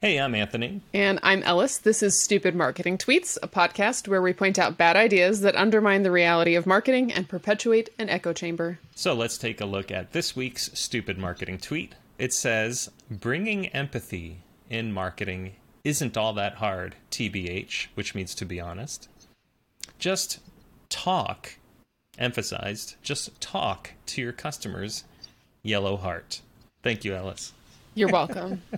Hey, I'm Anthony. And I'm Ellis. This is Stupid Marketing Tweets, a podcast where we point out bad ideas that undermine the reality of marketing and perpetuate an echo chamber. So let's take a look at this week's Stupid Marketing Tweet. It says, Bringing empathy in marketing isn't all that hard, TBH, which means to be honest. Just talk, emphasized, just talk to your customers, yellow heart. Thank you, Ellis. You're welcome.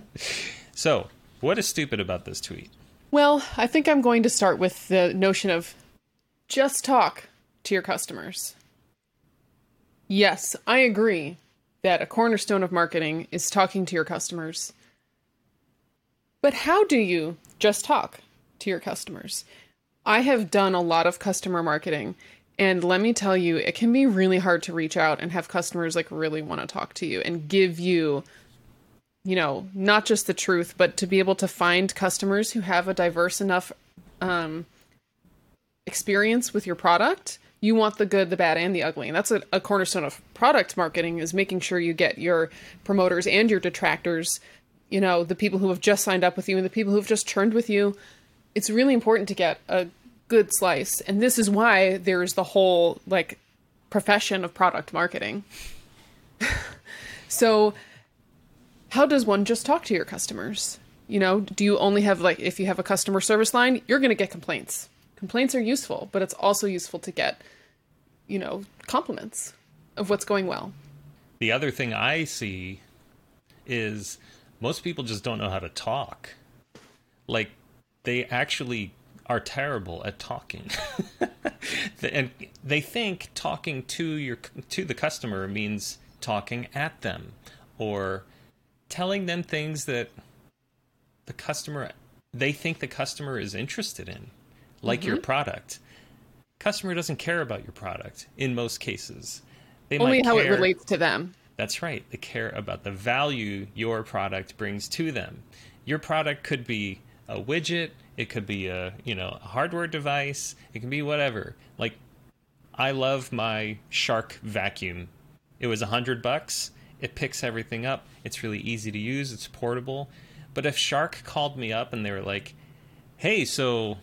So, what is stupid about this tweet? well, I think I'm going to start with the notion of just talk to your customers. Yes, I agree that a cornerstone of marketing is talking to your customers. But how do you just talk to your customers? I have done a lot of customer marketing, and let me tell you, it can be really hard to reach out and have customers like really want to talk to you and give you, you know, not just the truth, but to be able to find customers who have a diverse enough um, experience with your product. You want the good, the bad, and the ugly. And that's a, a cornerstone of product marketing is making sure you get your promoters and your detractors, you know, the people who have just signed up with you and the people who have just churned with you. It's really important to get a good slice. And this is why there's the whole like profession of product marketing. so how does one just talk to your customers? You know, do you only have like if you have a customer service line, you're going to get complaints. Complaints are useful, but it's also useful to get, you know, compliments of what's going well. The other thing I see is most people just don't know how to talk. Like, they actually are terrible at talking. and they think talking to your to the customer means talking at them or telling them things that the customer they think the customer is interested in like your mm-hmm. product customer doesn't care about your product in most cases they Only how it relates to them. that's right. They care about the value your product brings to them. Your product could be a widget, it could be a, you know, a hardware device, it can be whatever. Like I love my Shark vacuum. It was a 100 bucks. It picks everything up. It's really easy to use, it's portable. But if Shark called me up and they were like, "Hey, so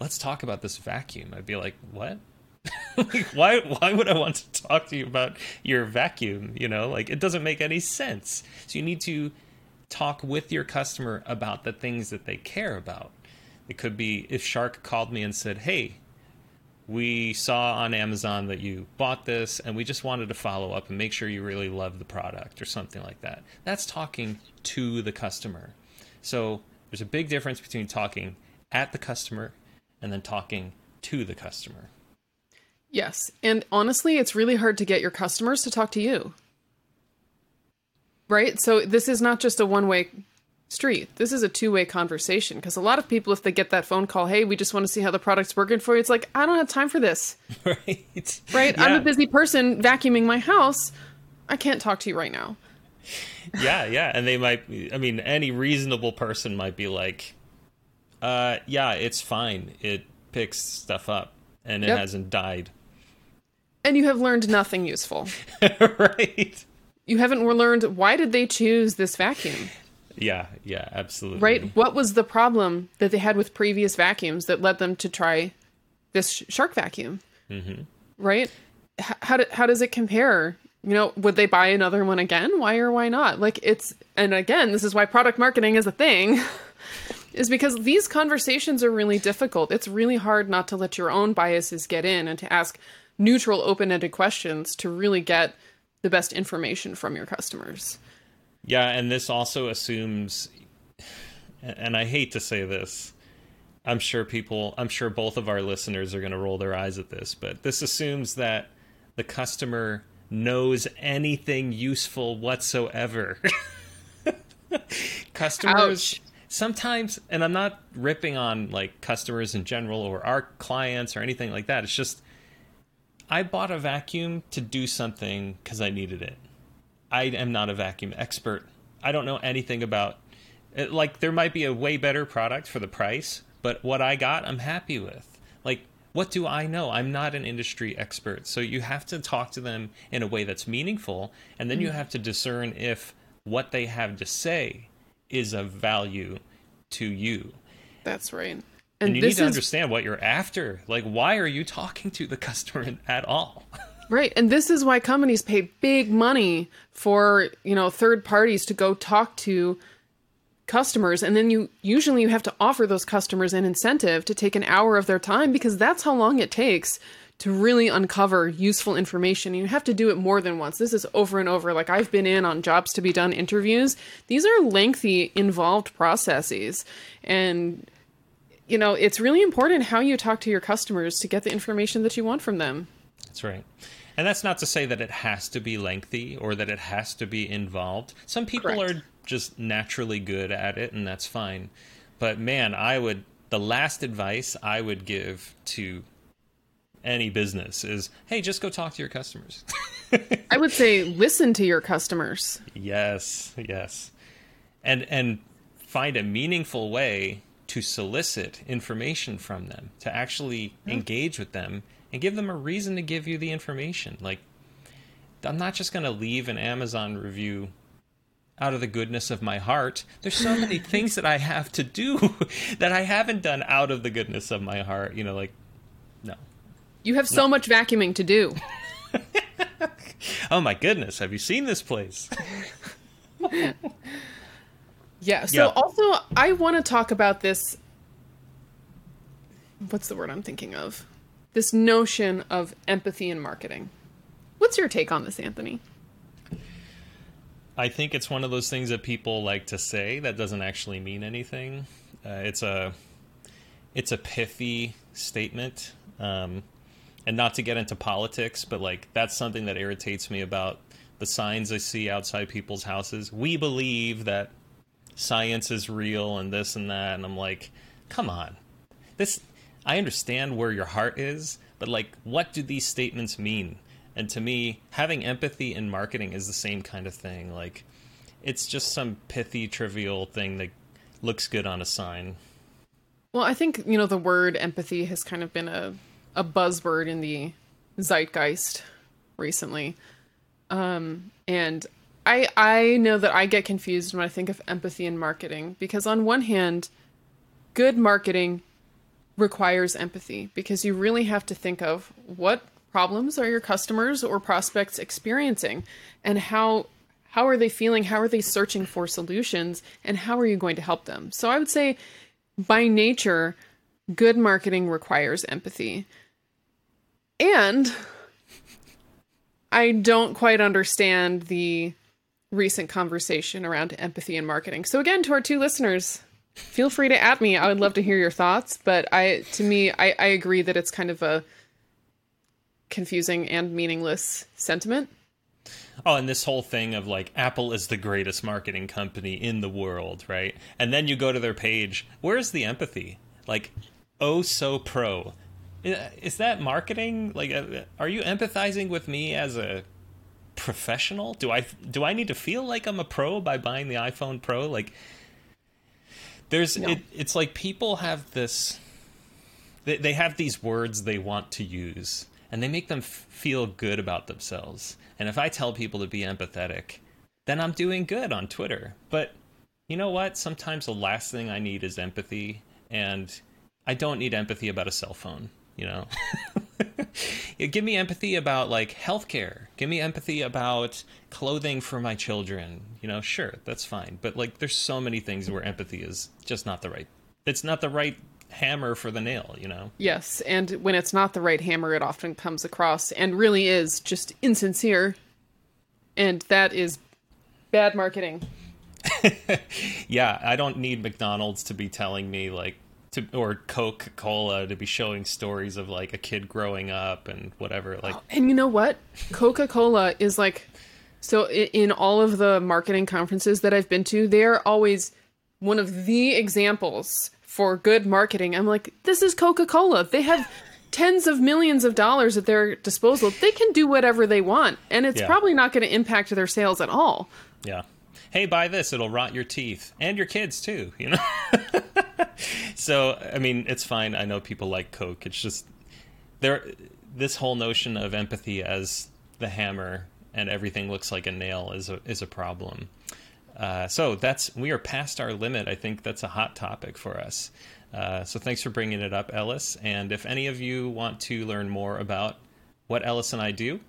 let's talk about this vacuum." I'd be like, "What?" like why why would I want to talk to you about your vacuum? You know, like it doesn't make any sense. So you need to talk with your customer about the things that they care about. It could be if Shark called me and said, "Hey, we saw on Amazon that you bought this and we just wanted to follow up and make sure you really love the product or something like that." That's talking to the customer. So there's a big difference between talking at the customer and then talking to the customer. Yes. And honestly, it's really hard to get your customers to talk to you. Right? So this is not just a one way street. This is a two way conversation because a lot of people, if they get that phone call, hey, we just want to see how the product's working for you, it's like, I don't have time for this. right? Right? I'm a busy person vacuuming my house. I can't talk to you right now. yeah, yeah, and they might. I mean, any reasonable person might be like, uh, "Yeah, it's fine. It picks stuff up, and it Yep. hasn't died." And you have learned nothing useful. right? You haven't learned why did they choose this vacuum? Yeah, yeah, absolutely. right? What was the problem that they had with previous vacuums that led them to try this sh- shark vacuum? Mm-hmm. Right? H- how do, how does it compare? You know, would they buy another one again? Why or why not? Like it's and again, this is why product marketing is a thing. Is because these conversations are really difficult. It's really hard not to let your own biases get in and to ask neutral, open ended questions to really get the best information from your customers. Yeah, and this also assumes, and I hate to say this, I'm sure people, I'm sure both of our listeners are going to roll their eyes at this, but this assumes that the customer knows anything useful whatsoever. Customers Ouch. sometimes, and I'm not ripping on like customers in general or our clients or anything like that. It's just I bought a vacuum to do something because I needed it. I am not a vacuum expert. I don't know anything about it, like there might be a way better product for the price, but what I got, I'm happy with. Like what do I know? I'm not an industry expert. So you have to talk to them in a way that's meaningful and then you mm-hmm. have to discern if what they have to say is of value to you. That's right. And, And, you need to is understand what you're after. Like, why are you talking to the customer at all? Right. And this is why companies pay big money for, you know, third parties to go talk to customers and then you usually you have to offer those customers an incentive to take an hour of their time because that's how long it takes to really uncover useful information. You have to do it more than once. This is over and over. Like I've been in on jobs to be done interviews. These are lengthy, involved processes. And you know, it's really important how you talk to your customers to get the information that you want from them. That's right. And that's not to say that it has to be lengthy or that it has to be involved. Some people Correct. are just naturally good at it, and that's fine. But man, I would, the last advice I would give to any business is hey, just go talk to your customers. I would say listen to your customers. yes, yes. And, and find a meaningful way to solicit information from them, to actually engage with them and give them a reason to give you the information. Like, I'm not just going to leave an Amazon review out of the goodness of my heart. There's so many things that I have to do that I haven't done out of the goodness of my heart. You know, like, no. You have so much vacuuming to do. Oh my goodness, have you seen this place? Yeah. So Yeah. also I want to talk about this what's the word I'm thinking of? This notion of empathy in marketing. What's your take on this, Anthony? I think it's one of those things that people like to say that doesn't actually mean anything. Uh, it's a it's a pithy statement, um, and not to get into politics, but like that's something that irritates me about the signs I see outside people's houses. We believe that science is real and this and that, and I'm like, come on, this. I understand where your heart is, but like, what do these statements mean? And to me, having empathy in marketing is the same kind of thing. Like, it's just some pithy, trivial thing that looks good on a sign. Well, I think, you know, the word empathy has kind of been a, a buzzword in the zeitgeist recently. Um, and I I know that I get confused when I think of empathy in marketing because on one hand, good marketing requires empathy because you really have to think of what problems are your customers or prospects experiencing and how how are they feeling? How are they searching for solutions? And how are you going to help them? So i would say by nature good marketing requires empathy. And i don't quite understand the recent conversation around empathy and marketing. So again to our two listeners feel free to at me i would love to hear your thoughts but i to me i, I agree that it's kind of a confusing and meaningless sentiment Oh, and this whole thing of like Apple is the greatest marketing company in the world, right? And then you go to their page. Where's the empathy? Like, oh, so pro. Is that marketing? Like, uh, are you empathizing with me as a professional? Do I do I need to feel like I'm a pro by buying the iPhone Pro? Like, there's No. it, it's like people have this they, they have these words they want to use and they make them f- feel good about themselves. And if i tell people to be empathetic then i'm doing good on twitter. But you know what? Sometimes the last thing i need is empathy and i don't need empathy about a cell phone you know give me empathy about like healthcare. Give me empathy about clothing for my children. You know sure that's fine. But like there's so many things where empathy is just not the right it's not the right hammer for the nail you know? Yes and when it's not the right hammer it often comes across and really is just insincere and that is bad marketing. Yeah i don't need mcdonald's to be telling me like to or coca-cola to be showing stories of like a kid growing up and whatever like oh, And you know what? Coca Cola is like, so in all of the marketing conferences that I've been to, they're always one of the examples for good marketing. I'm like, this is Coca Cola. They have tens of millions of dollars at their disposal. They can do whatever they want, and it's Yeah. probably not going to impact their sales at all. Yeah. Hey, buy this. It'll rot your teeth and your kids too, you know? so, I mean, it's fine. I know people like Coke. It's just there this whole notion of empathy as the hammer and everything looks like a nail is a is a problem. Uh, so that's we are past our limit. I think that's a hot topic for us. Uh, so thanks for bringing it up, Ellis. And if any of you want to learn more about what Ellis and I do,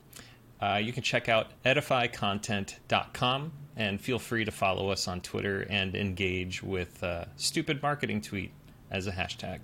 uh, you can check out edifycontent.com and feel free to follow us on Twitter and engage with uh, stupid marketing tweet as a hashtag.